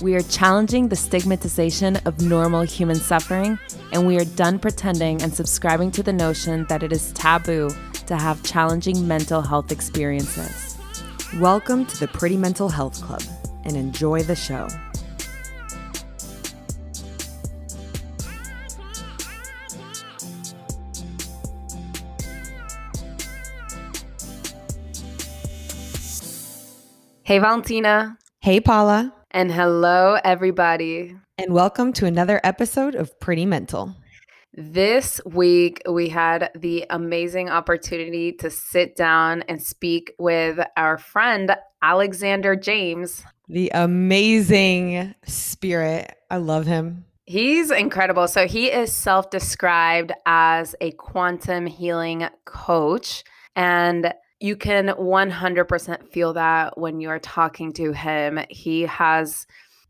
We are challenging the stigmatization of normal human suffering, and we are done pretending and subscribing to the notion that it is taboo to have challenging mental health experiences. Welcome to the Pretty Mental Health Club and enjoy the show. Hey, Valentina. Hey, Paula. And hello, everybody. And welcome to another episode of Pretty Mental. This week, we had the amazing opportunity to sit down and speak with our friend, Alexander James. The amazing spirit. I love him. He's incredible. So, he is self described as a quantum healing coach. And you can 100% feel that when you're talking to him. He has,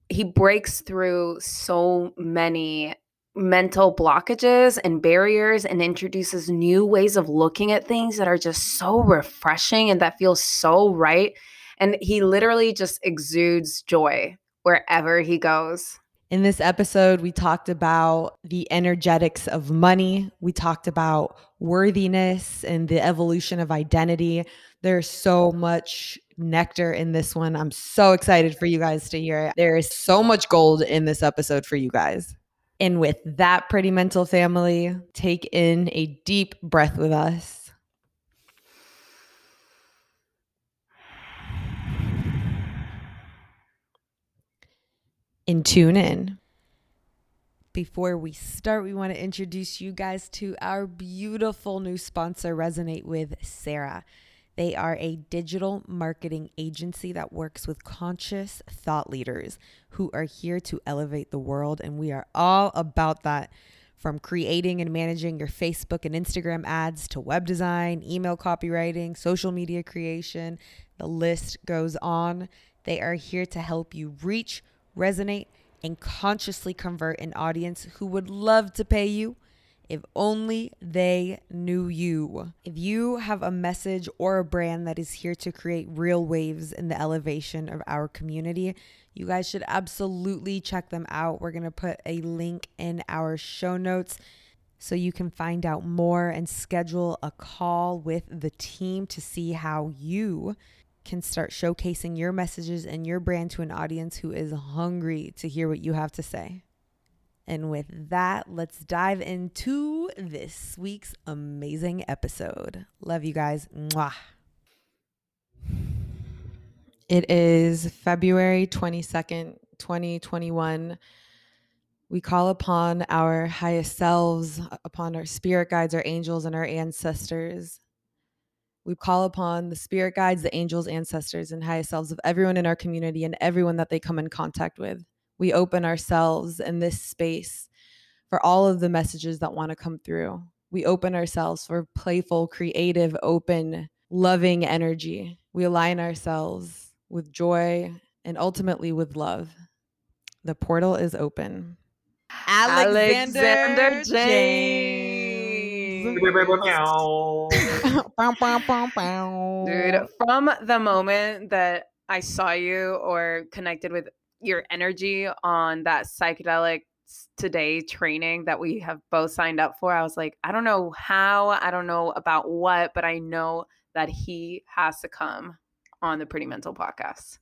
he breaks through so many mental blockages and barriers and introduces new ways of looking at things that are just so refreshing and that feels so right. And he literally just exudes joy wherever he goes. In this episode, we talked about the energetics of money. We talked about worthiness and the evolution of identity. There's so much nectar in this one. I'm so excited for you guys to hear it. There is so much gold in this episode for you guys. And with that, pretty mental family, take in a deep breath with us. And tune in. Before we start, we want to introduce you guys to our beautiful new sponsor, Resonate with Sarah. They are a digital marketing agency that works with conscious thought leaders who are here to elevate the world. And we are all about that from creating and managing your Facebook and Instagram ads to web design, email copywriting, social media creation. The list goes on. They are here to help you reach resonate, and consciously convert an audience who would love to pay you if only they knew you. If you have a message or a brand that is here to create real waves in the elevation of our community, you guys should absolutely check them out. We're to put a link in our show notes so you can find out more and schedule a call with the team to see how you can start showcasing your messages and your brand to an audience who is hungry to hear what you have to say. And with that, let's dive into this week's amazing episode. Love you guys. Mwah. It is February 22nd, 2021. We call upon our highest selves, upon our spirit guides, our angels, and our ancestors we call upon the spirit guides, the angels, ancestors, and highest selves of everyone in our community and everyone that they come in contact with. We open ourselves in this space for all of the messages that want to come through. We open ourselves for playful, creative, open, loving energy. We align ourselves with joy and ultimately with love. The portal is open. Alexander, Alexander James. James. Dude, from the moment that I saw you or connected with your energy on that psychedelic today training that we have both signed up for, I was like, I don't know how, I don't know about what, but I know that he has to come on the Pretty Mental podcast.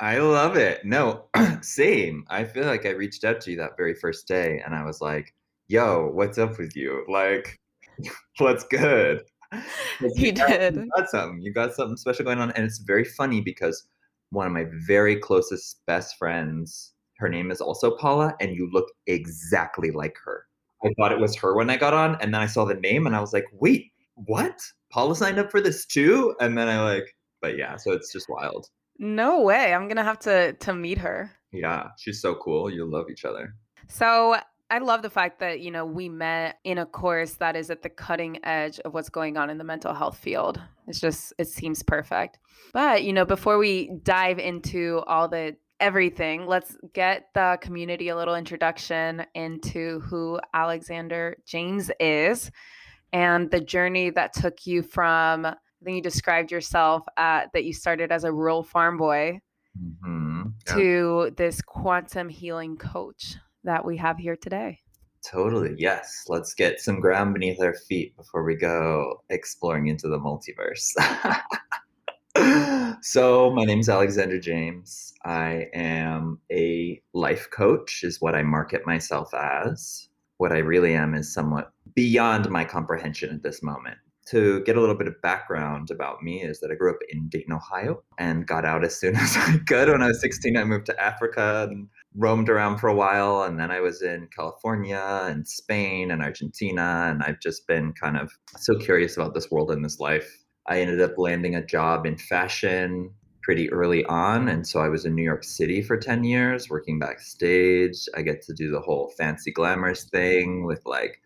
I love it. No, same. I feel like I reached out to you that very first day and I was like, yo, what's up with you? Like, what's good? he did. You got something. You got something special going on, and it's very funny because one of my very closest best friends, her name is also Paula, and you look exactly like her. I thought it was her when I got on, and then I saw the name, and I was like, wait, what? Paula signed up for this too? And then I like, but yeah, so it's just wild. No way. I'm gonna have to to meet her. Yeah, she's so cool. You'll love each other. So I love the fact that, you know, we met in a course that is at the cutting edge of what's going on in the mental health field. It's just, it seems perfect. But, you know, before we dive into all the everything, let's get the community a little introduction into who Alexander James is and the journey that took you from, I think you described yourself at, that you started as a rural farm boy mm-hmm. yeah. to this quantum healing coach that we have here today. Totally. Yes. Let's get some ground beneath our feet before we go exploring into the multiverse. so, my name is Alexander James. I am a life coach, is what I market myself as. What I really am is somewhat beyond my comprehension at this moment. To get a little bit of background about me, is that I grew up in Dayton, Ohio, and got out as soon as I could. When I was 16, I moved to Africa and roamed around for a while and then I was in California and Spain and Argentina and I've just been kind of so curious about this world and this life. I ended up landing a job in fashion pretty early on and so I was in New York City for 10 years working backstage. I get to do the whole fancy glamorous thing with like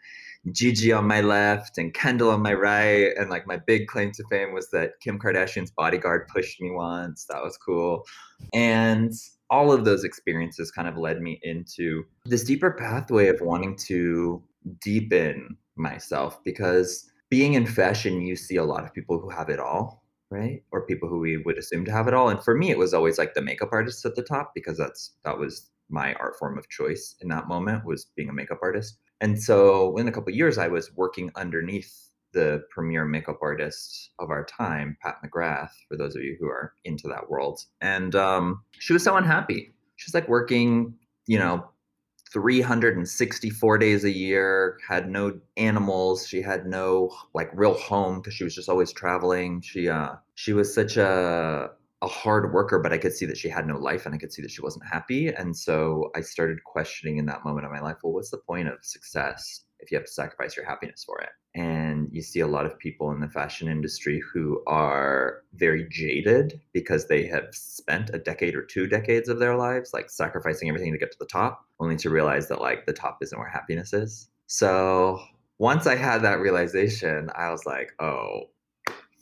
Gigi on my left and Kendall on my right. And like my big claim to fame was that Kim Kardashian's bodyguard pushed me once. That was cool. And all of those experiences kind of led me into this deeper pathway of wanting to deepen myself because being in fashion, you see a lot of people who have it all, right? Or people who we would assume to have it all. And for me, it was always like the makeup artist at the top because that's that was my art form of choice in that moment was being a makeup artist. And so in a couple years, I was working underneath the premier makeup artist of our time, Pat McGrath, for those of you who are into that world. And um, she was so unhappy. She's like working, you know, 364 days a year, had no animals. She had no like real home because she was just always traveling. She uh she was such a a hard worker, but I could see that she had no life and I could see that she wasn't happy. And so I started questioning in that moment of my life, well, what's the point of success if you have to sacrifice your happiness for it? And you see a lot of people in the fashion industry who are very jaded because they have spent a decade or two decades of their lives like sacrificing everything to get to the top, only to realize that like the top isn't where happiness is. So once I had that realization, I was like, oh,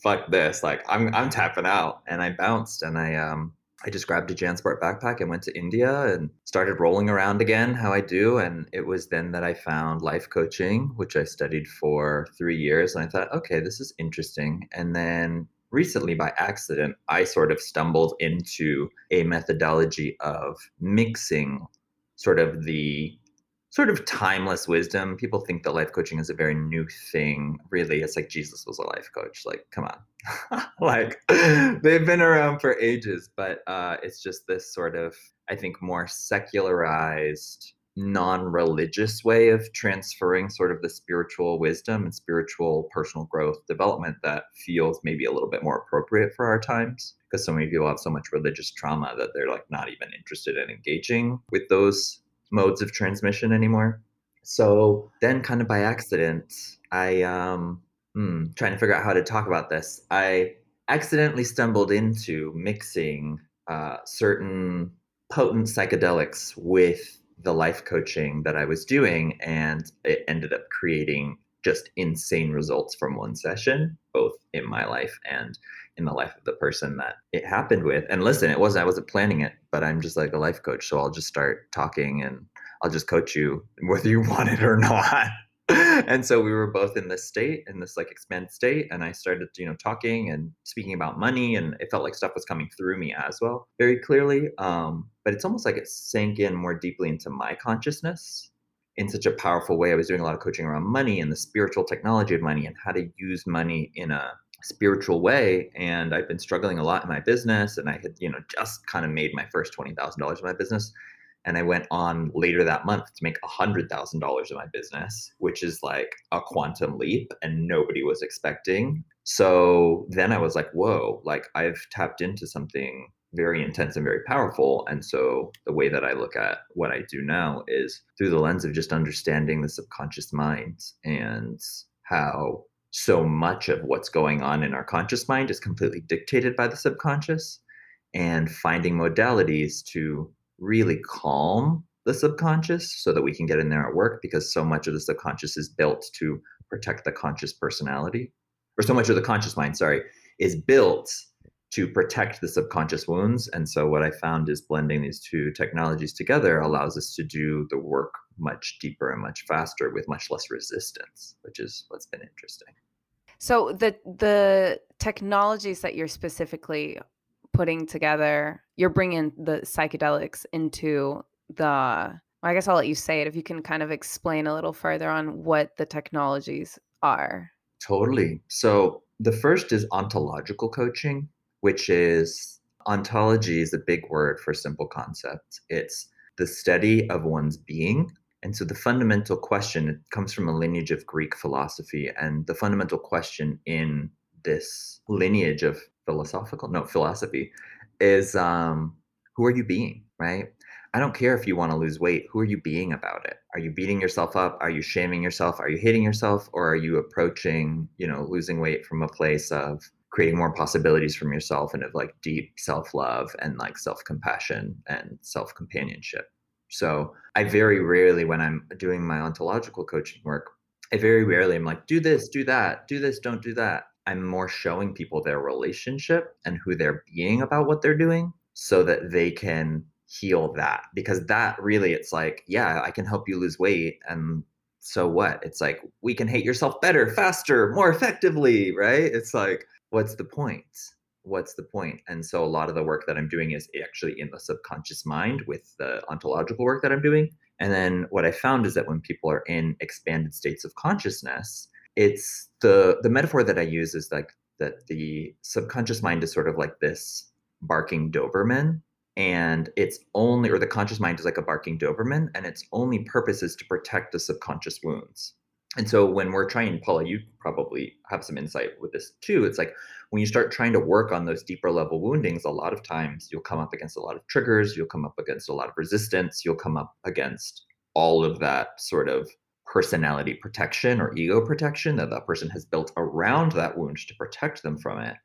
fuck this. Like I'm I'm tapping out. And I bounced and I um I just grabbed a Jansport backpack and went to India and started rolling around again, how I do. And it was then that I found life coaching, which I studied for three years. And I thought, okay, this is interesting. And then recently, by accident, I sort of stumbled into a methodology of mixing sort of the sort of timeless wisdom. People think that life coaching is a very new thing. Really, it's like Jesus was a life coach. Like, come on. like, they've been around for ages, but uh, it's just this sort of, I think, more secularized, non religious way of transferring sort of the spiritual wisdom and spiritual personal growth development that feels maybe a little bit more appropriate for our times. Because so many people have so much religious trauma that they're like not even interested in engaging with those modes of transmission anymore. So then, kind of by accident, I um, hmm, trying to figure out how to talk about this. I accidentally stumbled into mixing uh, certain potent psychedelics with the life coaching that I was doing, and it ended up creating just insane results from one session, both in my life and in the life of the person that it happened with. And listen, it wasn't I wasn't planning it, but I'm just like a life coach, so I'll just start talking and I'll just coach you whether you want it or not. and so we were both in this state, in this like expanded state, and I started, you know, talking and speaking about money, and it felt like stuff was coming through me as well, very clearly. Um, but it's almost like it sank in more deeply into my consciousness in such a powerful way. I was doing a lot of coaching around money and the spiritual technology of money and how to use money in a spiritual way and i've been struggling a lot in my business and i had you know just kind of made my first $20000 in my business and i went on later that month to make $100000 in my business which is like a quantum leap and nobody was expecting. So then i was like whoa like i've tapped into something very intense and very powerful and so the way that i look at what i do now is through the lens of just understanding the subconscious mind and how so much of what's going on in our conscious mind is completely dictated by the subconscious and finding modalities to really calm the subconscious so that we can get in there at work because so much of the subconscious is built to protect the conscious personality or so much of the conscious mind sorry is built to protect the subconscious wounds. And so what i found is blending these two technologies together allows us to do the work much deeper and much faster with much less resistance which is what's been interesting so the the technologies that you're specifically putting together, you're bringing the psychedelics into the. I guess I'll let you say it if you can kind of explain a little further on what the technologies are. Totally. So the first is ontological coaching, which is ontology is a big word for simple concepts. It's the study of one's being and so the fundamental question it comes from a lineage of Greek philosophy, and the fundamental question in this lineage of philosophical no philosophy is um, who are you being, right? I don't care if you want to lose weight. Who are you being about it? Are you beating yourself up? Are you shaming yourself? Are you hating yourself? Or are you approaching, you know, losing weight from a place of creating more possibilities from yourself and of like deep self love and like self compassion and self companionship? So I very rarely, when I'm doing my ontological coaching work, I very rarely am like, do this, do that, do this, don't do that. I'm more showing people their relationship and who they're being about what they're doing so that they can heal that. Because that really, it's like, yeah, I can help you lose weight. And so what? It's like, we can hate yourself better, faster, more effectively, right? It's like, what's the point? What's the point? And so a lot of the work that I'm doing is actually in the subconscious mind with the ontological work that I'm doing. And then what I found is that when people are in expanded states of consciousness, it's the the metaphor that I use is like that the subconscious mind is sort of like this barking Doberman and it's only or the conscious mind is like a barking Doberman and its only purpose is to protect the subconscious wounds. And so when we're trying, Paula, you probably have some insight with this too. It's like when you start trying to work on those deeper level woundings, a lot of times you'll come up against a lot of triggers, you'll come up against a lot of resistance, you'll come up against all of that sort of personality protection or ego protection that that person has built around that wound to protect them from it.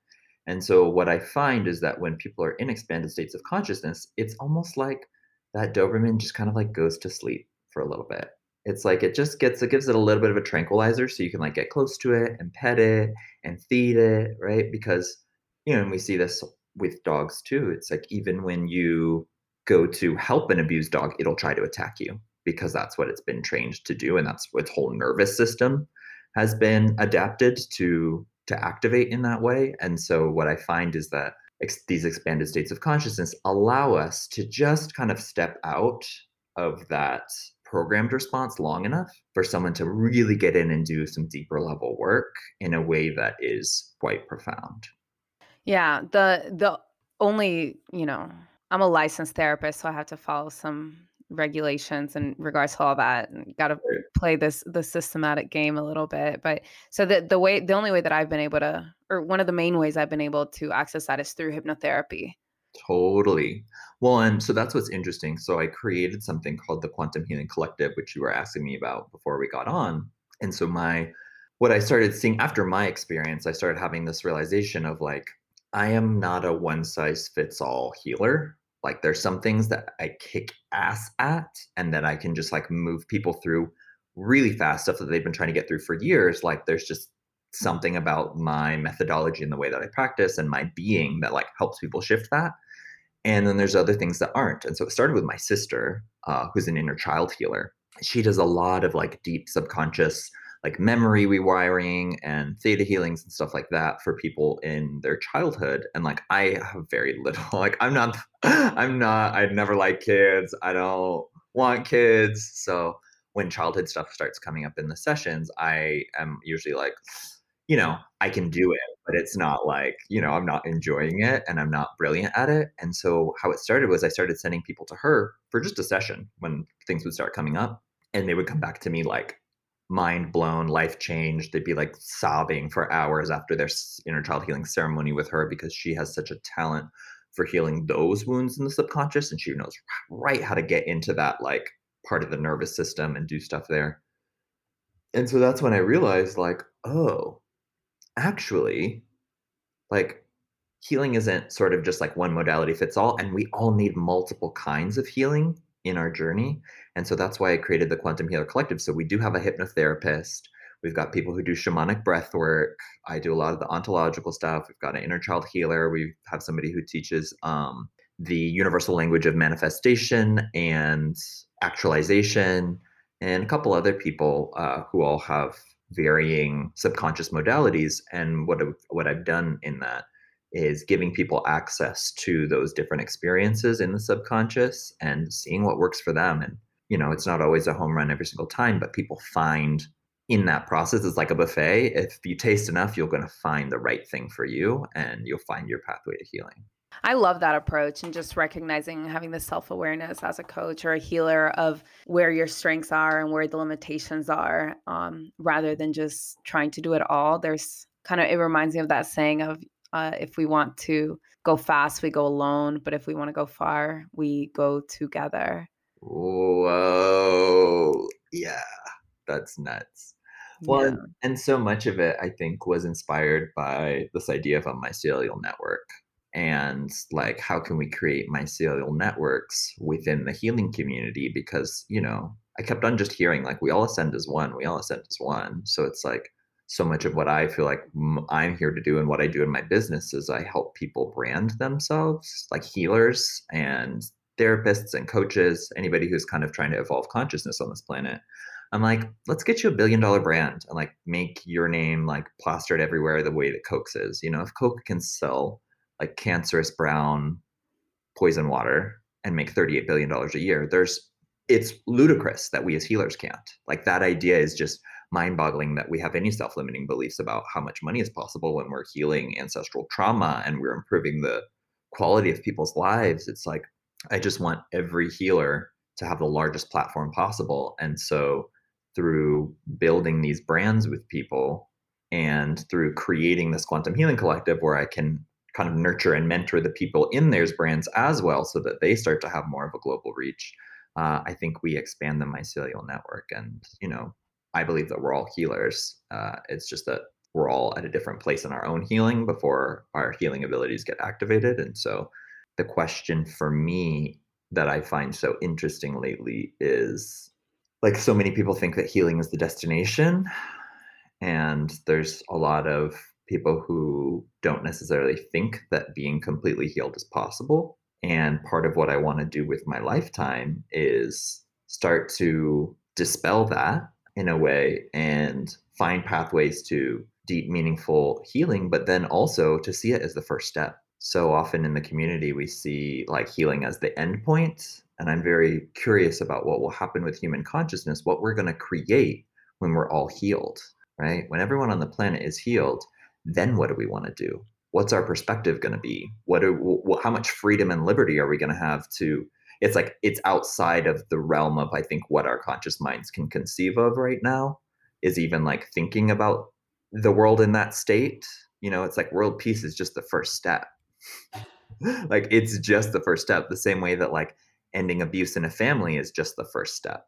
And so what I find is that when people are in expanded states of consciousness, it's almost like that Doberman just kind of like goes to sleep for a little bit it's like it just gets it gives it a little bit of a tranquilizer so you can like get close to it and pet it and feed it right? Because you know and we see this with dogs too it's like even when you go to help an abused dog it'll try to attack you because that's what it's been trained to do and that's what its whole nervous system has been adapted to to activate in that way and so what i find is that ex- these expanded states of consciousness allow us to just kind of step out of that programmed response long enough for someone to really get in and do some deeper level work in a way that is quite profound. Yeah, the the only, you know, I'm a licensed therapist, so I have to follow some regulations in regards to all that and got to play this the systematic game a little bit but so the the way the only way that I've been able to or one of the main ways I've been able to access that is through hypnotherapy Totally. Well, and so that's what's interesting. So I created something called the Quantum Healing Collective, which you were asking me about before we got on. And so my what I started seeing after my experience, I started having this realization of like, I am not a one size fits all healer. Like there's some things that I kick ass at and that I can just like move people through really fast stuff that they've been trying to get through for years. Like there's just something about my methodology and the way that I practice and my being that like helps people shift that. And then there's other things that aren't. And so it started with my sister uh, who's an inner child healer. She does a lot of like deep subconscious like memory rewiring and theta healings and stuff like that for people in their childhood. And like i have very little like i'm not i'm not i'd never like kids. I don't want kids. So when childhood stuff starts coming up in the sessions i am usually like you know i can do mm-hmm. it but it's not like, you know, I'm not enjoying it and I'm not brilliant at it. And so how it started was I started sending people to her for just a session when things would start coming up. And they would come back to me like mind blown, life changed. They'd be like sobbing for hours after their inner child healing ceremony with her because she has such a talent for healing those wounds in the subconscious. And she knows right how to get into that like part of the nervous system and do stuff there. And so that's when I realized, like, oh, actually, like healing isn't sort of just like one modality fits all, and we all need multiple kinds of healing in our journey. And so that's why I created the Quantum Healer Collective. So we do have a hypnotherapist. We've got people who do shamanic breath work. I do a lot of the ontological stuff. We've got an inner child healer. We have somebody who teaches um, the universal language of manifestation and actualization, and a couple other people uh, who all have varying subconscious modalities. And what I've, what I've done in that is giving people access to those different experiences in the subconscious and seeing what works for them. And you know, it's not always a home run every single time, but people find in that process it's like a buffet. If you taste enough, you're going to find the right thing for you, and you'll find your pathway to healing. I love that approach and just recognizing having the self awareness as a coach or a healer of where your strengths are and where the limitations are, um, rather than just trying to do it all. There's kind of, it reminds me of that saying of uh, if we want to go fast, we go alone, but if we want to go far, we go together. Whoa. Yeah, that's nuts. Well, yeah. and so much of it, I think, was inspired by this idea of a mycelial network and like how can we create mycelial networks within the healing community? Because you know i kept on just hearing like we all ascend as one we all ascend as one. So it's like so much of what i feel like i'm here to do and what i do in my business is i help people brand themselves like healers and therapists and coaches anybody who's kind of trying to evolve consciousness on this planet. I'm like let's get you a billion dollar brand and like make your name like plastered everywhere the way that coke's is. You know if coke can sell like cancerous brown poison water and make $38 billion a year. There's it's ludicrous that we as healers can't. Like that idea is just mind-boggling that we have any self-limiting beliefs about how much money is possible when we're healing ancestral trauma and we're improving the quality of people's lives. It's like I just want every healer to have the largest platform possible. And so through building these brands with people and through creating this quantum healing collective where I can kind of nurture and mentor the people in those brands as well so that they start to have more of a global reach uh, i think we expand the mycelial network. And you know i believe that we're all healers. Uh, it's just that we're all at a different place in our own healing before our healing abilities get activated. And so the question for me that i find so interesting lately is like so many people think that healing is the destination and there's a lot of people who don't necessarily think that being completely healed is possible. And part of what I want to do with my lifetime is start to dispel that in a way and find pathways to deep, meaningful healing, but then also to see it as the first step. So often in the community, we see like healing as the end point. And I'm very curious about what will happen with human consciousness, what we're going to create when we're all healed, right? When everyone on the planet is healed, then what do we want to do? What's our perspective going to be? What are, how much freedom and liberty are we going to have to? It's like it's outside of the realm of I think what our conscious minds can conceive of right now. Is even like thinking about the world in that state. You know, it's like world peace is just the first step. like it's just the first step. The same way that like ending abuse in a family is just the first step.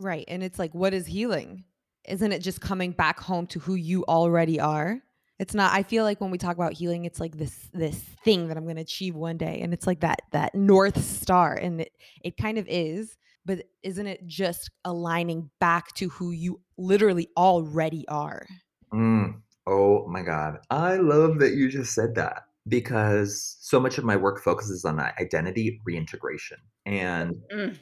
Right. And it's like, what is healing? Isn't it just coming back home to who you already are? It's not I feel like when we talk about healing it's like this this thing that I'm going to achieve one day and it's like that that north star and it it kind of is but isn't it just aligning back to who you literally already are? Mm. Oh my god. I love that you just said that because so much of my work focuses on identity reintegration and mm.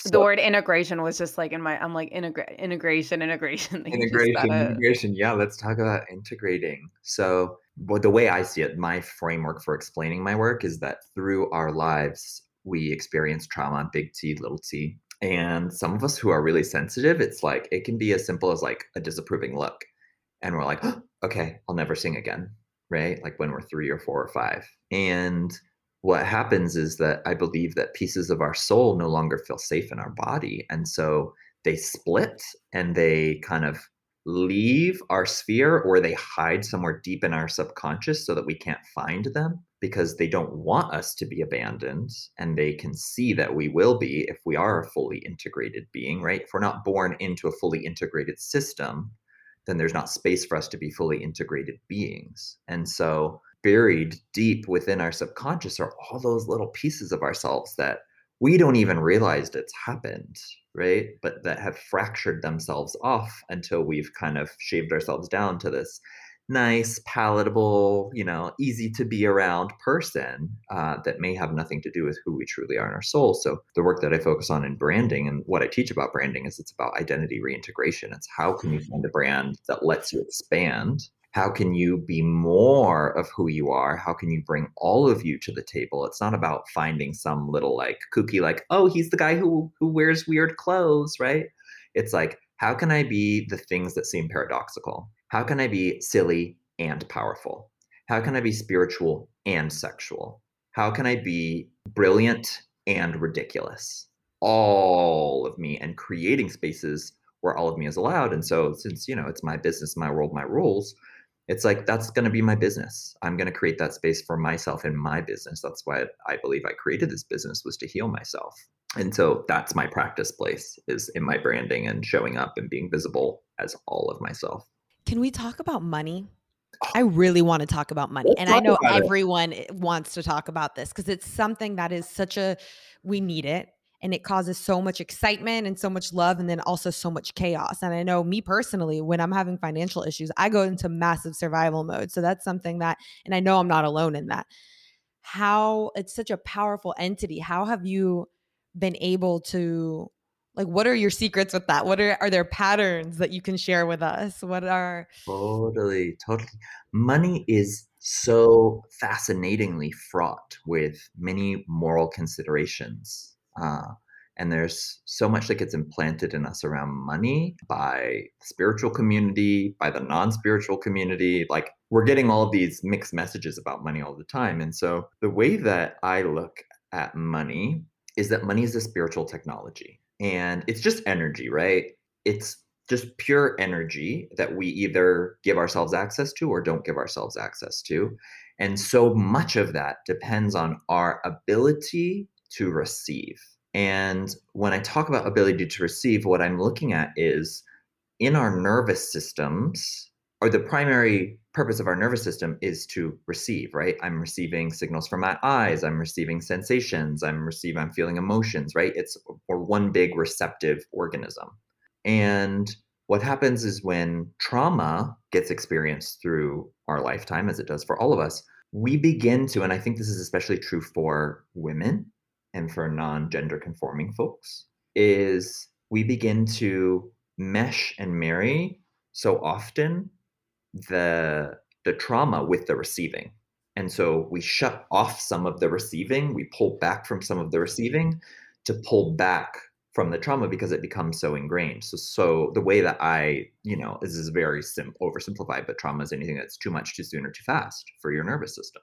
So, the word integration was just like in my I'm like integra- integration integration integration gotta... integration. Yeah let's talk about integrating. So but the way I see it my framework for explaining my work is that through our lives we experience trauma big T little t and some of us who are really sensitive it's like it can be as simple as like a disapproving look and we're like oh, okay I'll never sing again right? Like when we're 3 or 4 or 5 and what happens is that I believe that pieces of our soul no longer feel safe in our body. And so they split and they kind of leave our sphere or they hide somewhere deep in our subconscious so that we can't find them because they don't want us to be abandoned and they can see that we will be if we are a fully integrated being, right? If we're not born into a fully integrated system, then there's not space for us to be fully integrated beings. And so buried deep within our subconscious are all those little pieces of ourselves that we don't even realize it's happened, right? But that have fractured themselves off until we've kind of shaved ourselves down to this nice, palatable, you know, easy to be around person uh, that may have nothing to do with who we truly are in our soul. So the work that I focus on in branding and what I teach about branding is it's about identity reintegration. It's how can you find a brand that lets you expand how can you be more of who you are? How can you bring all of you to the table? It's not about finding some little like kooky like oh he's the guy who who wears weird clothes right? It's like how can i be the things that seem paradoxical? How can i be silly and powerful? How can i be spiritual and sexual? How can i be brilliant and ridiculous? All of me and creating spaces where all of me is allowed and so since you know it's my business my world my rules it's like that's going to be my business. I'm going to create that space for myself in my business. That's why i believe i created this business was to heal myself. And so that's my practice place is in my branding and showing up and being visible as all of myself. Can we talk about money? Oh. I really want to talk about money. and I know everyone it. wants to talk about this because it's something that is such a, we need it and it causes so much excitement and so much love and then also so much chaos. And i know me personally when i'm having financial issues i go into massive survival mode. So that's something that and i know i'm not alone in that. How it's such a powerful entity. How have you been able to like what are your secrets with that? What are are there patterns that you can share with us? What are totally totally. Money is so fascinatingly fraught with many moral considerations uh, and there's so much that gets implanted in us around money by the spiritual community, by the non spiritual community. Like we're getting all these mixed messages about money all the time. And so the way that I look at money is that money is a spiritual technology and it's just energy, right? It's just pure energy that we either give ourselves access to or don't give ourselves access to. And so much of that depends on our ability to receive. And when I talk about ability to receive, what I'm looking at is in our nervous systems, or the primary purpose of our nervous system is to receive, right? I'm receiving signals from my eyes, I'm receiving sensations, I'm receiving, I'm feeling emotions, right? It's or one big receptive organism. And what happens is when trauma gets experienced through our lifetime, as it does for all of us, we begin to, and I think this is especially true for women, and for non gender conforming folks is we begin to mesh and marry so often the the trauma with the receiving. And so we shut off some of the receiving we pull back from some of the receiving to pull back from the trauma because it becomes so ingrained. So so the way that i you know this is very sim oversimplified but trauma is anything that's too much too soon or too fast for your nervous system.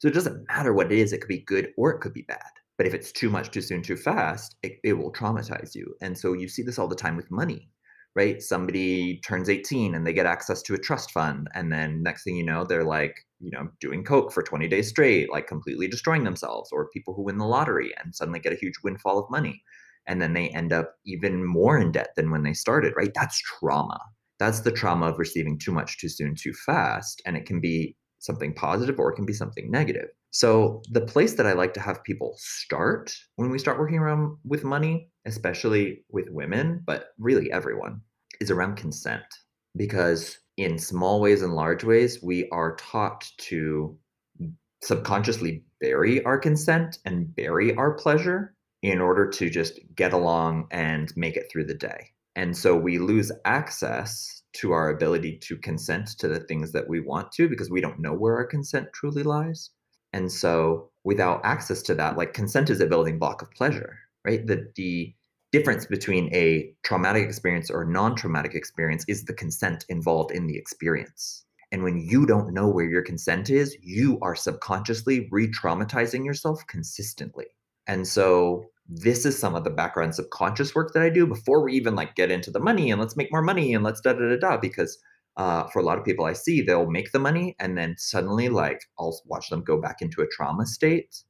So it doesn't matter what it is it could be good or it could be bad but if it's too much, too soon, too fast, it, it will traumatize you. And so you see this all the time with money, right? Somebody turns 18 and they get access to a trust fund. And then next thing you know, they're like, you know, doing Coke for 20 days straight, like completely destroying themselves, or people who win the lottery and suddenly get a huge windfall of money. And then they end up even more in debt than when they started, right? That's trauma. That's the trauma of receiving too much, too soon, too fast. And it can be something positive or it can be something negative. So, the place that I like to have people start when we start working around with money, especially with women, but really everyone, is around consent. Because in small ways and large ways, we are taught to subconsciously bury our consent and bury our pleasure in order to just get along and make it through the day. And so we lose access to our ability to consent to the things that we want to because we don't know where our consent truly lies. And so without access to that, like consent is a building block of pleasure, right? The the difference between a traumatic experience or a non-traumatic experience is the consent involved in the experience. And when you don't know where your consent is, you are subconsciously re-traumatizing yourself consistently. And so this is some of the background subconscious work that I do before we even like get into the money and let's make more money and let's da da da da because uh, for a lot of people I see, they'll make the money and then suddenly, like, I'll watch them go back into a trauma state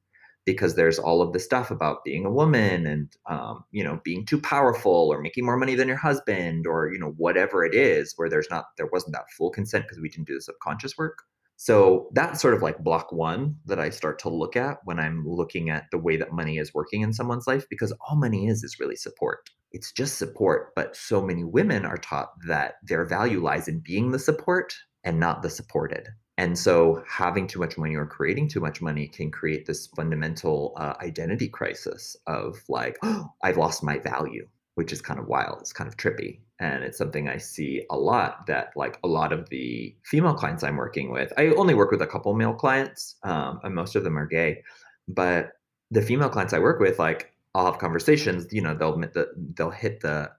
because there's all of the stuff about being a woman and, um, you know, being too powerful or making more money than your husband or, you know, whatever it is where there's not, there wasn't that full consent because we didn't do the subconscious work. So that's sort of like block one that I start to look at when I'm looking at the way that money is working in someone's life, because all money is is really support. It's just support. But so many women are taught that their value lies in being the support and not the supported. And so having too much money or creating too much money can create this fundamental uh, identity crisis of like, oh, I've lost my value, which is kind of wild. It's kind of trippy. And it's something I see a lot that like a lot of the female clients I'm working with, I only work with a couple male clients, um, and most of them are gay. But the female clients I work with, like I'll have conversations, you know, they'll the, they'll hit the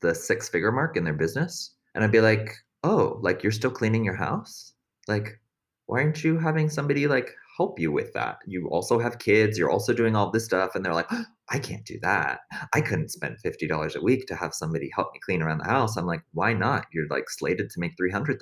the six figure mark in their business. And I'd be like, oh, like you're still cleaning your house? like why aren't you having somebody like help you with that? You also have kids you're also doing all this stuff and they're like oh, i can't do that. I couldn't spend $50 a week to have somebody help me clean around the house. I'm like why not? You're like slated to make $300000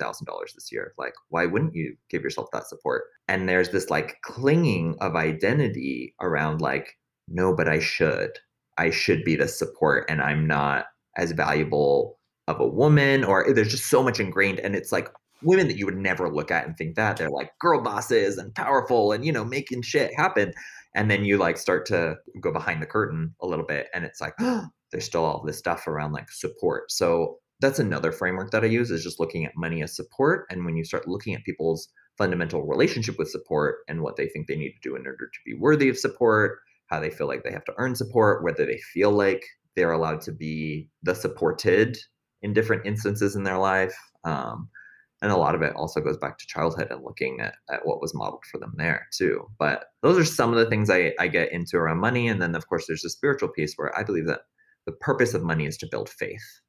this year. Like why wouldn't you give yourself that support? And there's this like clinging of identity around like no but i should. I should be the support and i'm not as valuable of a woman or eh, there's just so much ingrained and it's like women that you would never look at and think that. They're like girl bosses and powerful and you know making shit happen. And then you like start to go behind the curtain a little bit and it's like oh, there's still all this stuff around like support. So that's another framework that i use is just looking at money as support. And when you start looking at people's fundamental relationship with support and what they think they need to do in order to be worthy of support how they feel like they have to earn support whether they feel like they're allowed to be the supported in different instances in their life um, and a lot of it also goes back to childhood and looking at, at what was modeled for them there too. But those are some of the things I, I get into around money and then of course there's the spiritual piece where i believe that the purpose of money is to build faith.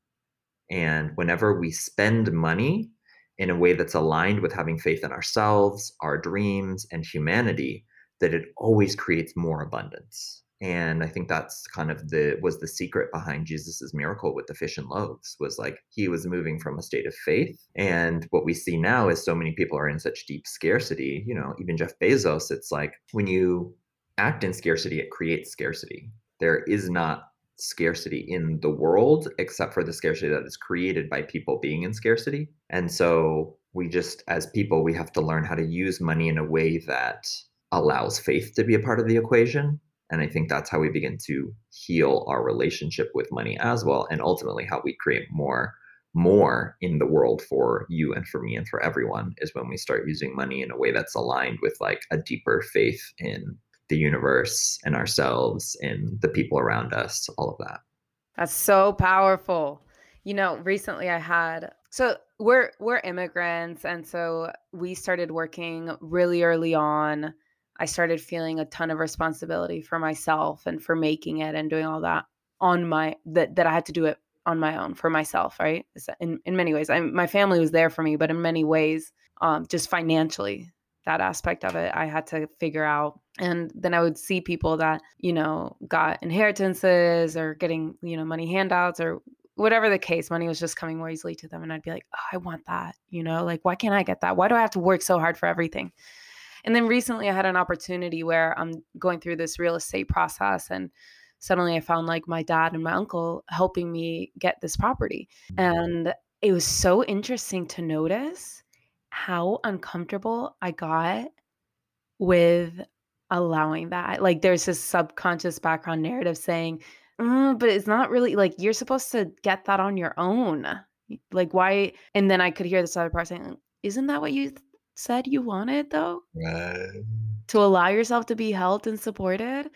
And whenever we spend money in a way that's aligned with having faith in ourselves our dreams and humanity that it always creates more abundance. And i think that's kind of the was the secret behind jesus's miracle with the fish and loaves was like he was moving from a state of faith. And what we see now is so many people are in such deep scarcity you know even jeff bezos it's like when you act in scarcity it creates scarcity. There is not scarcity in the world except for the scarcity that is created by people being in scarcity. And so we just as people we have to learn how to use money in a way that allows faith to be a part of the equation and I think that's how we begin to heal our relationship with money as well. And ultimately, how we create more more in the world for you and for me and for everyone is when we start using money in a way that's aligned with like a deeper faith in the universe and ourselves and the people around us all of that that's so powerful you know recently i had so we're we're immigrants and so we started working really early on I started feeling a ton of responsibility for myself and for making it and doing all that on my that that I had to do it on my own for myself, right? In in many ways, I my family was there for me, but in many ways, um, just financially, that aspect of it, I had to figure out. And then I would see people that you know got inheritances or getting you know money handouts or whatever the case, money was just coming more easily to them, and I'd be like, oh, I want that, you know, like why can't I get that? Why do I have to work so hard for everything? And then recently I had an opportunity where I'm going through this real estate process and suddenly I found like my dad and my uncle helping me get this property. And it was so interesting to notice how uncomfortable I got with allowing that. Like there's this subconscious background narrative saying, mm, but it's not really like you're supposed to get that on your own. Like why? And then I could hear this other part saying, isn't that what you said you wanted though? Right. To allow yourself to be held and supported.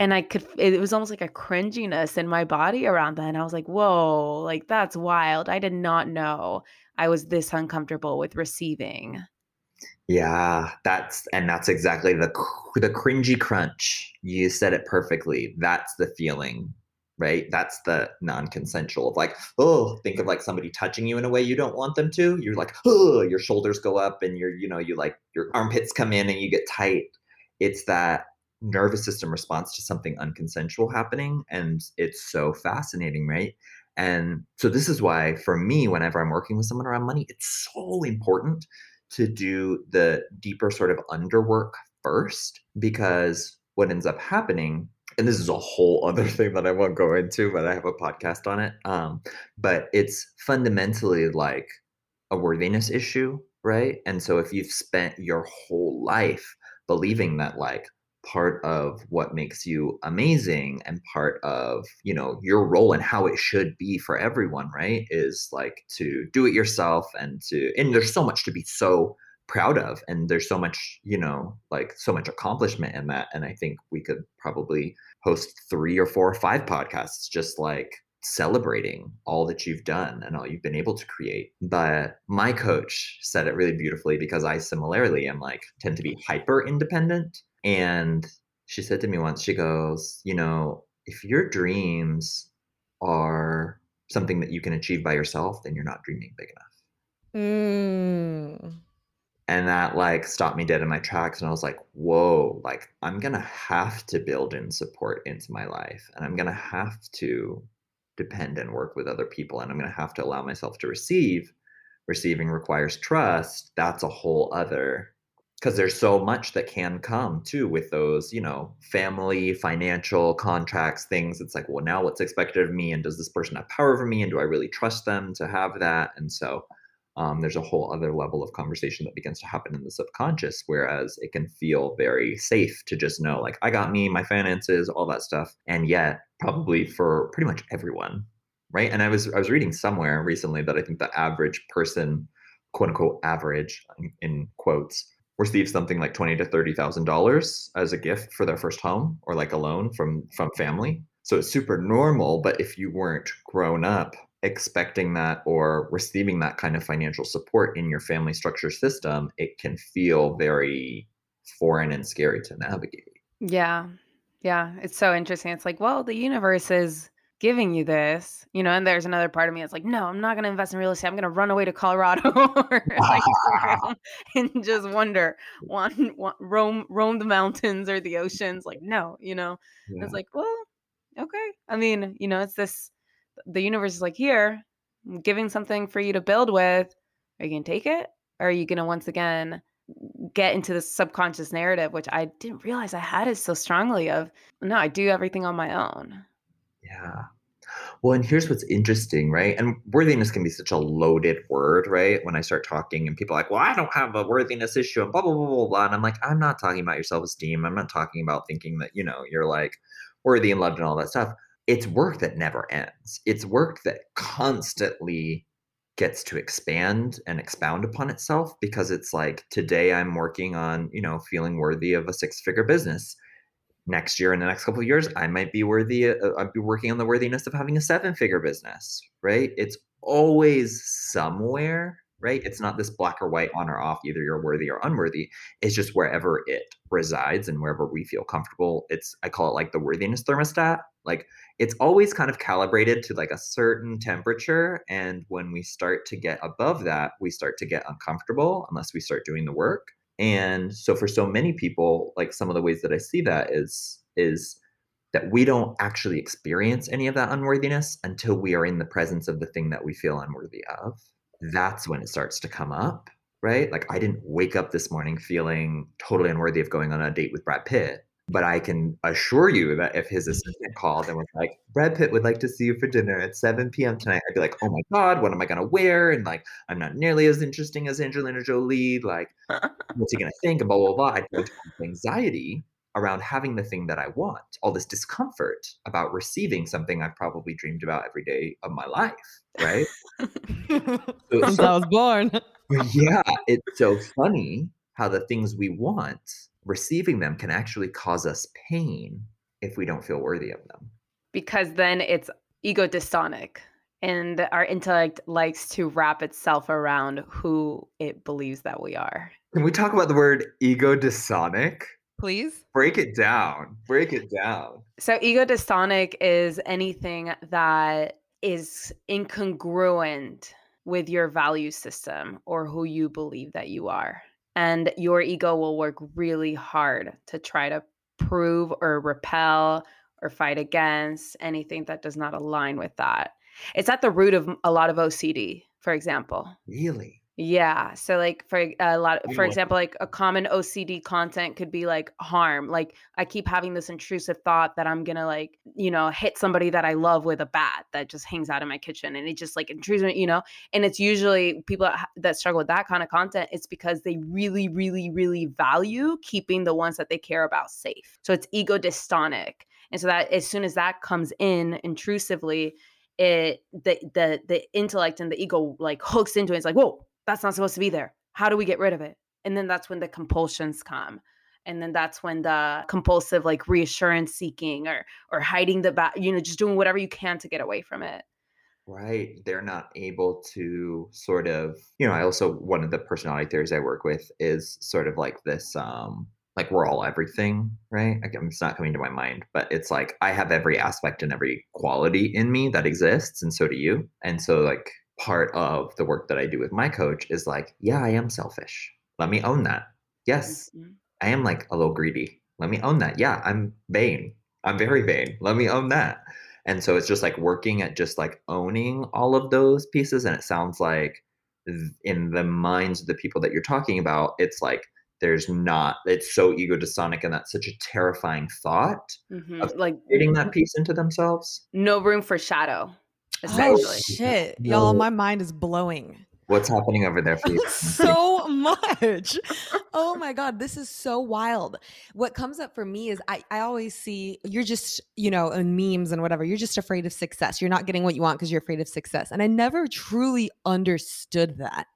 And I could, it was almost like a cringiness in my body around that. And I was like, whoa, like that's wild. I did not know I was this uncomfortable with receiving. Yeah, that's and that's exactly the the cringy crunch. You said it perfectly. That's the feeling right? That's the non-consensual of like, oh, think of like somebody touching you in a way you don't want them to. You're like, oh, your shoulders go up and you're, you know, you like your armpits come in and you get tight. It's that nervous system response to something unconsensual happening. And it's so fascinating, right? And so this is why for me, whenever I'm working with someone around money, it's so important to do the deeper sort of underwork first because what ends up happening and this is a whole other thing that I won't go into, but I have a podcast on it. Um, but it's fundamentally like a worthiness issue right? And so if you've spent your whole life believing that like part of what makes you amazing and part of you know your role and how it should be for everyone right is like to do it yourself and to and there's so much to be so proud of and there's so much you know like so much accomplishment in that and i think we could probably host three or four or five podcasts just like celebrating all that you've done and all you've been able to create. But my coach said it really beautifully because i similarly am like tend to be hyper independent and she said to me once she goes you know if your dreams are something that you can achieve by yourself then you're not dreaming big enough. Mm and that like stopped me dead in my tracks and i was like whoa like i'm gonna have to build in support into my life and i'm gonna have to depend and work with other people and i'm gonna have to allow myself to receive. Receiving requires trust that's a whole other because there's so much that can come too with those you know family financial contracts things. It's like well now what's expected of me and does this person have power over me and do i really trust them to have that? And so um, there's a whole other level of conversation that begins to happen in the subconscious whereas it can feel very safe to just know like i got me my finances all that stuff and yet probably for pretty much everyone right? And i was i was reading somewhere recently that i think the average person quote unquote average in quotes receives something like twenty to thirty thousand dollars as a gift for their first home or like a loan from from family. So it's super normal but if you weren't grown up expecting that or receiving that kind of financial support in your family structure system, it can feel very foreign and scary to navigate. Yeah. Yeah. It's so interesting. It's like, well, the universe is giving you this, you know, and there's another part of me that's like, no, I'm not going to invest in real estate. I'm going to run away to Colorado or like, and just wonder, one, one, roam, roam the mountains or the oceans. Like, no, you know, yeah. it's like, well, okay. I mean, you know, it's this the universe is like, here, I'm giving something for you to build with. Are you going to take it? Or are you going to once again get into the subconscious narrative, which I didn't realize I had it so strongly of, no, I do everything on my own. Yeah. Well, and here's what's interesting, right? And worthiness can be such a loaded word, right? When I start talking and people are like, well, I don't have a worthiness issue and blah, blah, blah, blah, blah. And I'm like, I'm not talking about your self esteem. I'm not talking about thinking that, you know, you're like worthy and loved and all that stuff it's work that never ends. It's work that constantly gets to expand and expound upon itself because it's like today I'm working on, you know, feeling worthy of a six-figure business. Next year in the next couple of years, I might be worthy uh, I'd be working on the worthiness of having a seven-figure business, right? It's always somewhere right? It's not this black or white on or off, either you're worthy or unworthy. It's just wherever it resides and wherever we feel comfortable. It's, I call it like the worthiness thermostat. Like it's always kind of calibrated to like a certain temperature. And when we start to get above that, we start to get uncomfortable unless we start doing the work. And so for so many people, like some of the ways that I see that is, is, that we don't actually experience any of that unworthiness until we are in the presence of the thing that we feel unworthy of that's when it starts to come up, right? Like I didn't wake up this morning feeling totally unworthy of going on a date with Brad Pitt. But I can assure you that if his mm-hmm. assistant called and was like, Brad Pitt would like to see you for dinner at 7 p.m. tonight, I'd be like, oh my God, what am I going to wear? And like, I'm not nearly as interesting as Angelina Jolie. Like, what's he going to think? And blah, blah, blah. I'd go to anxiety around having the thing that I want, all this discomfort about receiving something I've probably dreamed about every day of my life, right? so, Since I was born. yeah, it's so funny how the things we want, receiving them can actually cause us pain if we don't feel worthy of them. Because then it's ego dystonic and our intellect likes to wrap itself around who it believes that we are. Can we talk about the word ego dystonic? Please? Break it down. Break it down. So, ego dystonic is anything that is incongruent with your value system or who you believe that you are. And your ego will work really hard to try to prove or repel or fight against anything that does not align with that. It's at the root of a lot of OCD, for example. Really? Yeah. So like for a lot for example, like a common OCD content could be like harm. Like I keep having this intrusive thought that I'm gonna like, you know, hit somebody that I love with a bat that just hangs out in my kitchen and it just like intrudes me, you know. And it's usually people that, that struggle with that kind of content, it's because they really, really, really value keeping the ones that they care about safe. So it's ego dystonic. And so that as soon as that comes in intrusively, it the the the intellect and the ego like hooks into it. It's like, whoa, that's not supposed to be there. How do we get rid of it? And then that's when the compulsions come. And then that's when the compulsive like reassurance seeking or or hiding the back, you know, just doing whatever you can to get away from it. Right. They're not able to sort of, you know, I also one of the personality theories I work with is sort of like this um like we're all everything, right? Like, it's not coming to my mind, but it's like I have every aspect and every quality in me that exists, and so do you. And so like part of the work that I do with my coach is like, yeah, I am selfish. Let me own that. Yes, Mhm. I am like a little greedy. Let me own that. Yeah, I'm vain. I'm very vain. Let me own that. And so it's just like working at just like owning all of those pieces. And it sounds like in the minds of the people that you're talking about, it's like there's not, it's so ego and that's such a terrifying thought Mhm. Of Like creating that piece into themselves. no room for shadow, Oh shit, y'all! My mind is blowing. What's happening over there for you? so much. Oh my God, this is so wild. What comes up for me is I, I always see you're just, you know, in memes and whatever, you're just afraid of success. You're not getting what you want because you're afraid of success. And I never truly understood that.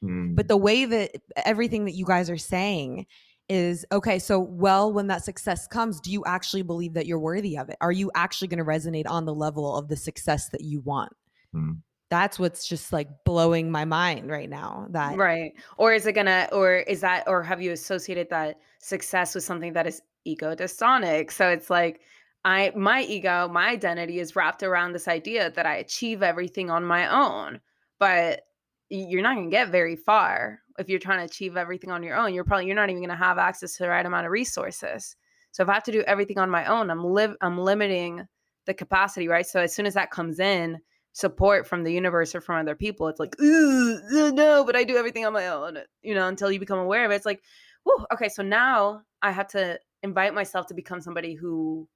Hmm. But the way that everything that you guys are saying is okay, so well, when that success comes, do you actually believe that you're worthy of it? Are you actually going to resonate on the level of the success that you want? Hmm. That's what's just like blowing my mind right now. That Right. Or is it gonna, or is that, or have you associated that success with something that is ego dystonic? So it's like, I, my ego, my identity is wrapped around this idea that I achieve everything on my own. But you're not gonna get very far if you're trying to achieve everything on your own. You're probably, you're not even gonna have access to the right amount of resources. So if I have to do everything on my own, I'm live, I'm limiting the capacity, right? So as soon as that comes in, support from the universe or from other people, it's like, "Ooh, no, but I do everything on my own, you know, until you become aware of it. It's like, whew, okay, so now I have to invite myself to become somebody who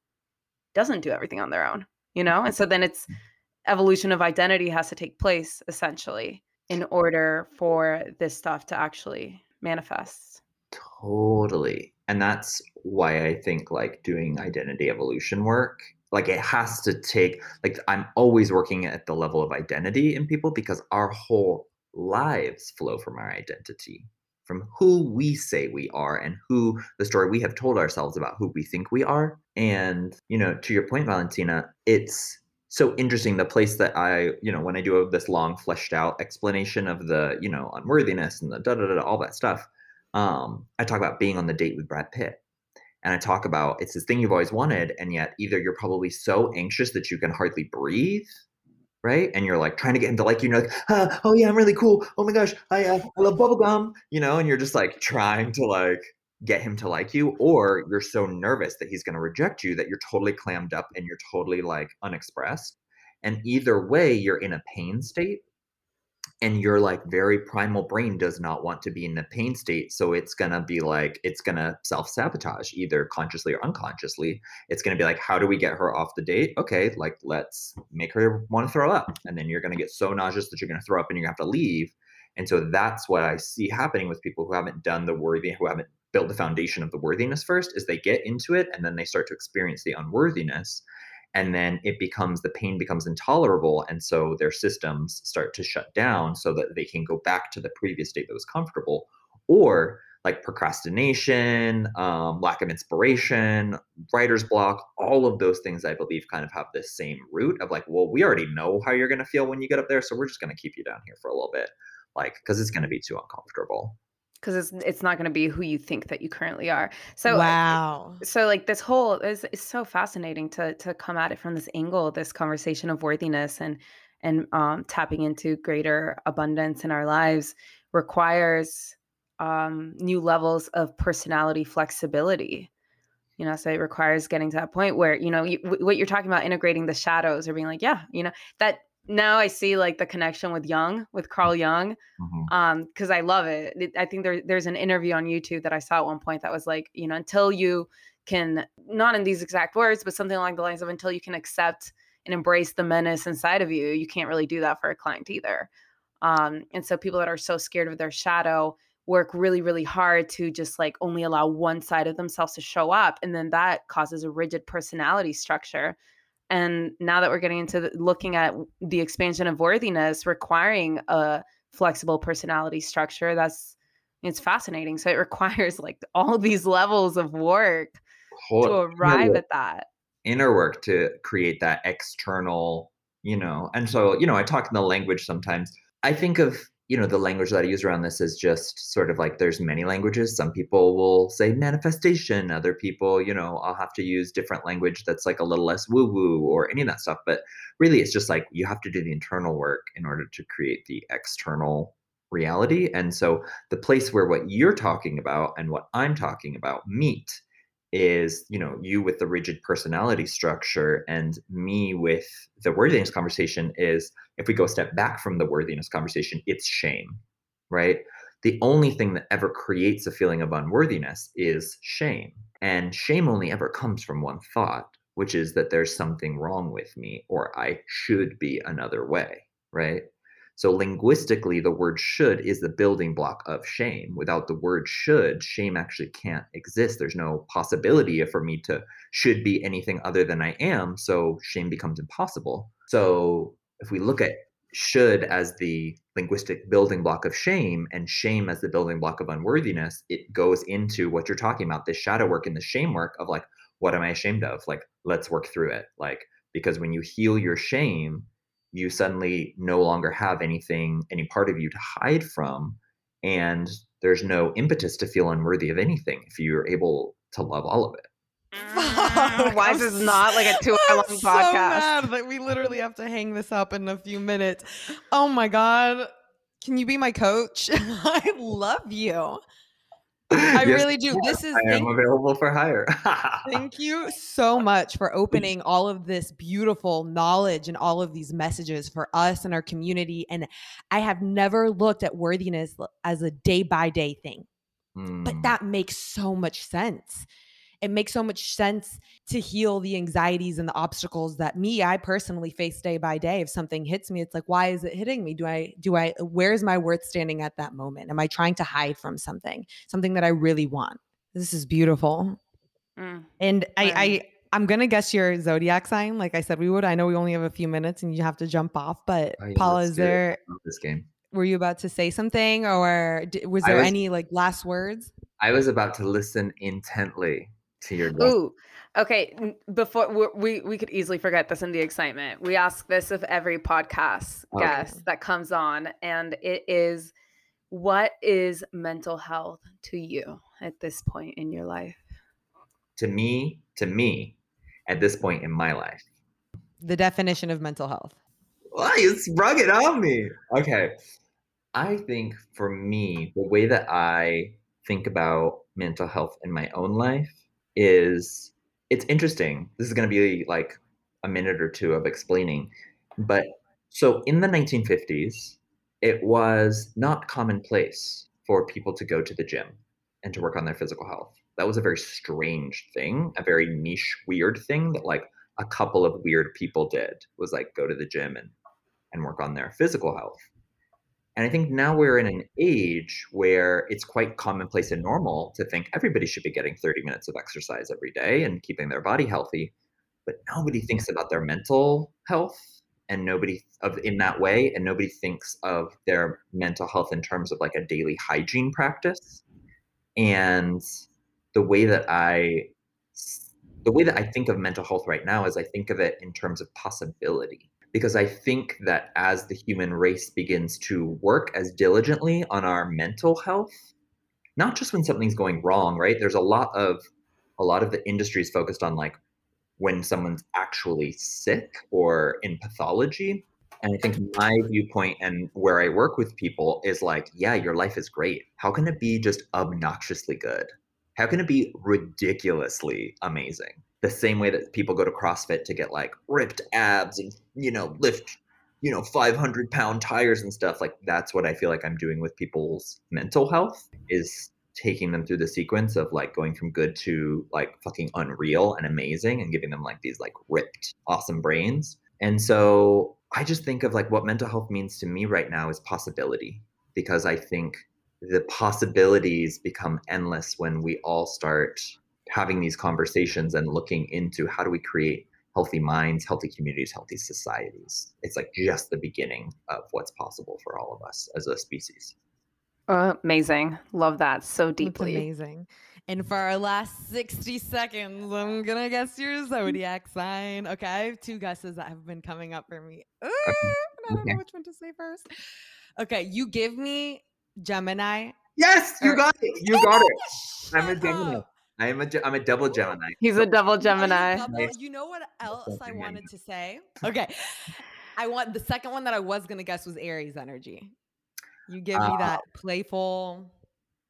doesn't do everything on their own, you know? And so then it's evolution of identity has to take place essentially in order for this stuff to actually manifest. Totally. And that's why I think like doing identity evolution work, like it has to take, like, I'm always working at the level of identity in people because our whole lives flow from our identity, from who we say we are and who the story we have told ourselves about who we think we are. And, you know, to your point, Valentina, it's, so interesting the place that i you know when i do this long fleshed out explanation of the you know unworthiness and the da da da all that stuff um i talk about being on the date with brad pitt. And i talk about it's this thing you've always wanted and yet either you're probably so anxious that you can hardly breathe right? And you're like trying to get him to like you know like ah, oh yeah i'm really cool. Oh my gosh i uh, i love bubblegum you know? And you're just like trying to like get him to like you or you're so nervous that he's going to reject you that you're totally clammed up and you're totally like unexpressed. And either way you're in a pain state and your like very primal brain does not want to be in the pain state so it's going to be like it's going to self-sabotage either consciously or unconsciously. It's going to be like how do we get her off the date? Okay like let's make her want to throw up. And then you're going to get so nauseous that you're going to throw up and to have to leave. And so that's what i see happening with people who haven't done the worthy who haven't built the foundation of the worthiness first is they get into it and then they start to experience the unworthiness and then it becomes the pain becomes intolerable and so their systems start to shut down so that they can go back to the previous state that was comfortable. Or like procrastination um, lack of inspiration writer's block all of those things i believe kind of have this same root of like well we already know how you're going to feel when you get up there so we're just going to keep you down here for a little bit. Like because it's going to be too uncomfortable Because it's it's not going to be who you think that you currently are. So wow. so like this whole is is so fascinating to to come at it from this angle this conversation of worthiness and and um tapping into greater abundance in our lives requires um new levels of personality flexibility you know so it requires getting to that point where you know you, wh- what you're talking about integrating the shadows or being like yeah you know that now I see like the connection with Jung, with Carl Jung, Mhm. um, because I love it. It- I think there, there's an interview on YouTube that I saw at one point that was like, you know, until you can, not in these exact words, but something along the lines of until you can accept and embrace the menace inside of you, you can't really do that for a client either. Um, and so people that are so scared of their shadow work really, really hard to just like only allow one side of themselves to show up. And then that causes a rigid personality structure. And now that we're getting into the, looking at the expansion of worthiness requiring a flexible personality structure, that's it's fascinating. So it requires like all these levels of work Whole- to arrive at that. inner work to create that external, you know. And so, you know, I talk in the language sometimes. I think of, you know, the language that I use around this is just sort of like there's many languages. Some people will say manifestation, other people, you know, I'll have to use different language that's like a little less woo woo or any of that stuff. But really, it's just like you have to do the internal work in order to create the external reality. And so, the place where what you're talking about and what I'm talking about meet is you know you with the rigid personality structure and me with the worthiness conversation is if we go a step back from the worthiness conversation it's shame right? The only thing that ever creates a feeling of unworthiness is shame. And shame only ever comes from one thought which is that there's something wrong with me or i should be another way right so linguistically, the word should is the building block of shame. Without the word should, shame actually can't exist. There's no possibility for me to should be anything other than I am. So shame becomes impossible. So if we look at should as the linguistic building block of shame and shame as the building block of unworthiness, it goes into what you're talking about this shadow work and the shame work of like, what am I ashamed of? Like, let's work through it. Like, because when you heal your shame, you suddenly no longer have anything, any part of you to hide from. And there's no impetus to feel unworthy of anything if you're able to love all of it. Why is this not like a two hour long I'm podcast? So mad that we literally have to hang this up in a few minutes. Oh my god. Can you be my coach? I love you. I Yes, really do. This is I am available for hire. thank you so much for opening all of this beautiful knowledge and all of these messages for us and our community. And I have never looked at worthiness as a day by day thing but Mm, that makes so much sense it makes so much sense to heal the anxieties and the obstacles that me i personally face day by day. If something hits me it's like why is it hitting me? Do i do i where's my worth standing at that moment? Am i trying to hide from something something that i really want? This is beautiful. Mm. and i Right. i i'm gonna guess your zodiac sign. Like i said we would i know we only have a few minutes and you have to jump off but Oh, yeah, paula is there this game. were you about to say something or was there was- any like last words? I was about to listen intently to your guess. Ooh, okay. Before we, we we could easily forget this in the excitement. We ask this of every podcast Okay. guest that comes on, and it is, what is mental health to you at this point in your life? To me, to me, at this point in my life. the definition of mental health Why you sprung it on me? Okay. I think for me, the way that I think about mental health in my own life is it's interesting. This is going to be like a minute or two of explaining. But so in the 1950s, it was not commonplace for people to go to the gym and to work on their physical health. That was a very strange thing, a very niche, weird thing that like a couple of weird people did was like go to the gym and and work on their physical health. And I think now we're in an age where it's quite commonplace and normal to think everybody should be getting 30 minutes of exercise every day and keeping their body healthy. But nobody thinks about their mental health and nobody of in that way and nobody thinks of their mental health in terms of like a daily hygiene practice. And the way that I the way that I think of mental health right now is I think of it in terms of possibility because I think that as the human race begins to work as diligently on our mental health, not just when something's going wrong, right? There's a lot of a lot of the industry is focused on like when someone's actually sick or in pathology. And I think my viewpoint and where I work with people is like, yeah, your life is great. How can it be just obnoxiously good? How can it be ridiculously amazing? The same way that people go to CrossFit to get like ripped abs and, you know, lift you know 500 pound tires and stuff like that's what i feel like i'm doing with people's mental health is taking them through the sequence of like going from good to like fucking unreal and amazing and giving them like these like ripped awesome brains. And so i just think of like what mental health means to me right now is possibility because i think the possibilities become endless when we all start having these conversations and looking into how do we create healthy minds, healthy communities, healthy societies. It's like just the beginning of what's possible for all of us as a species. Uh, amazing. Love that so That's deeply. amazing. And for our last 60 seconds, I'm going to guess your zodiac sign. Okay. I have two guesses that have been coming up for me. Ooh, and I don't know which one to say first. Okay. You give me Gemini. Yes, you Or- got it. You got it. I'm a Gemini. Up. I am a Ge- I'm a double Gemini. He's a double Gemini. double? You know what else I wanted to say? Okay. I want the second one that I was going to guess was Aries energy. You give me Ah. that playful.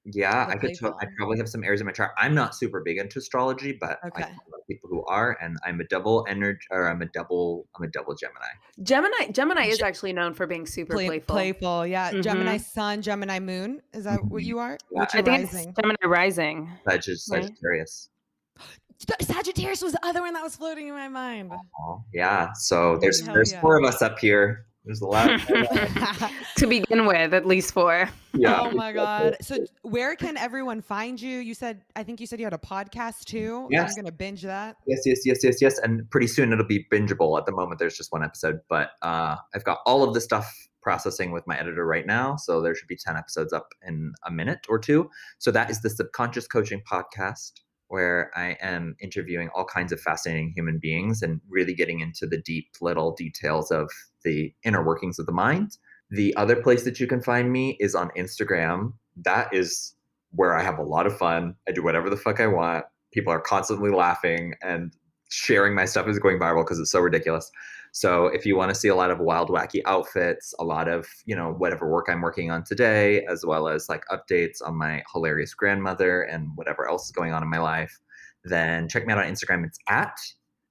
Yeah, I could. To- I probably have some Aries in my chart. I'm not super big into astrology, but I Okay. know a people who are, and I'm a double energy, or I'm a double. I'm a double Gemini. Gemini Gemini is actually known for being super Play, playful. playful. Yeah. Gemini Mhm. sun, Gemini moon. Is that what Mhm. you are? Yeah, What's I your I think it's rising? Gemini rising. Sagittarius. Right. Sagittarius. Sagittarius was the other one that was floating in my mind. Oh, yeah. So there's Hell there's yeah. four of us up here. There's a lot. To begin with, at least four. yeah. oh my god. So where can everyone find you? You said I think you said you had a podcast too. Yes. I'm gonna binge that. Yes, yes, yes, yes, yes. And pretty soon it'll be bingeable. At the moment, there's just one episode, but uh, I've got all of the stuff processing with my editor right now. So there should be 10 episodes up in a minute or two. So that is the Subconscious Coaching Podcast, where I am interviewing all kinds of fascinating human beings and really getting into the deep little details of the inner workings of the mind. The other place that you can find me is on Instagram. That is where I have a lot of fun. I do whatever the fuck I want. People are constantly laughing and sharing my stuff is going viral because it's so ridiculous. So if you want to see a lot of wild, wacky outfits, a lot of, you know, whatever work I'm working on today, as well as like updates on my hilarious grandmother and whatever else is going on in my life, then check me out on Instagram. It's at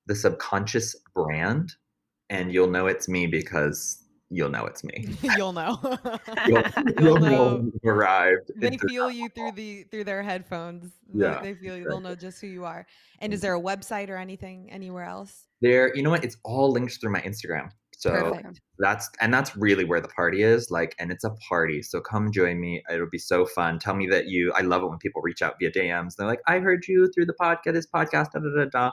the subconscious brand. And you'll know it's me because you'll know it's me. You'll know. You'll, You'll you'll know. arrived. they feel you through the through their headphones. They- Yeah, They, feel you. They'll know just who you are. And is mm-hmm. there a website or anything anywhere else? there you know what it's all linked through my instagram so Perfect. that's and that's really where the party is like and it's a party so come join me it'll be so fun tell me that you i love it when people reach out via dms they're like i heard you through the podcast this podcast da da da da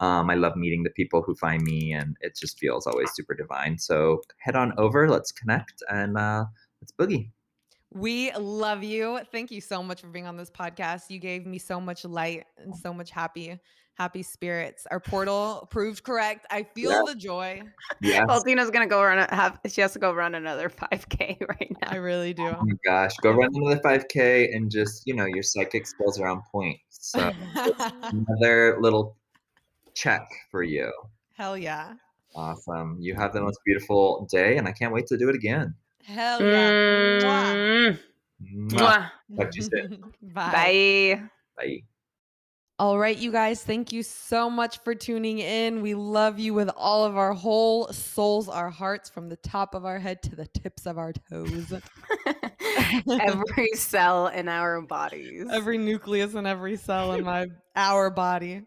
um, i love meeting the people who find me and it just feels always super divine so head on over let's connect and uh let's boogie We love you. Thank you so much for being on this podcast. You gave me so much light and so much happy, happy spirits. Our portal proved correct. I feel Yeah. the joy. Yeah. Well, Tina's gonna go run. Have she has to go run another 5K right now. I really do. oh my gosh go run another 5k and just you know your psychic skills are on point so another little check for you Hell yeah. Awesome. You have the most beautiful day, and I can't wait to do it again. Hell yeah. Mwah. Mm, Mwah. mwah. Talk to you soon. Bye. Bye. Bye. All right, you guys, thank you so much for tuning in. We love you with all of our whole souls, our hearts, from the top of our head to the tips of our toes. Every cell in our bodies. every nucleus and every cell in my our body.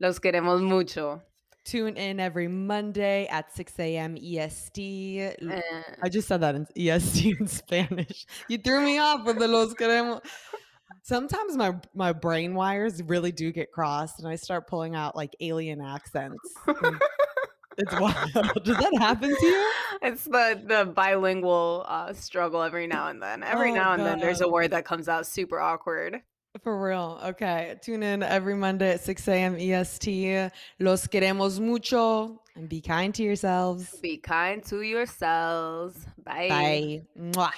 Los queremos mucho. Tune in every Monday at 6 a.m. EST. L- Eh, I just said that in EST in Spanish. You threw me off with the los queremos. Sometimes my my brain wires really do get crossed, and I start pulling out like alien accents. it's wild. Does that happen to you? it's the the bilingual uh, struggle every now and then. Every Oh, now and then, there's a word that comes out super awkward. For real. Okay. Tune in every Monday at 6 a.m. EST. Los queremos mucho. And be kind to yourselves. Be kind to yourselves. Bye. Bye. Mwah.